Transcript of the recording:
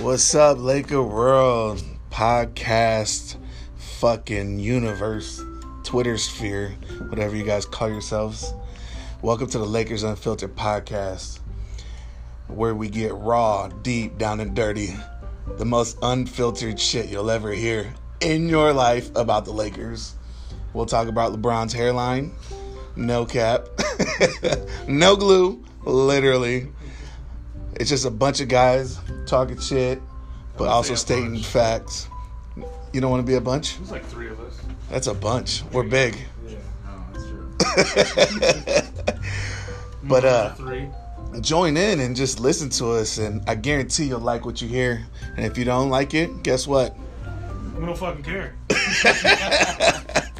What's up, Laker World podcast, fucking universe, Twitter sphere, whatever you guys call yourselves? Welcome to the Lakers Unfiltered podcast, where we get raw, deep, down and dirty, the most unfiltered shit you'll ever hear in your life about the Lakers. We'll talk about LeBron's hairline, no cap, no glue, literally. It's just a bunch of guys talking shit, but also stating bunch. facts. You don't want to be a bunch? There's like three of us. That's a bunch. We're big. Yeah, no, that's true. But, uh, three. Join in and just listen to us, and I guarantee you'll like what you hear. And if you don't like it, guess what? We don't fucking care.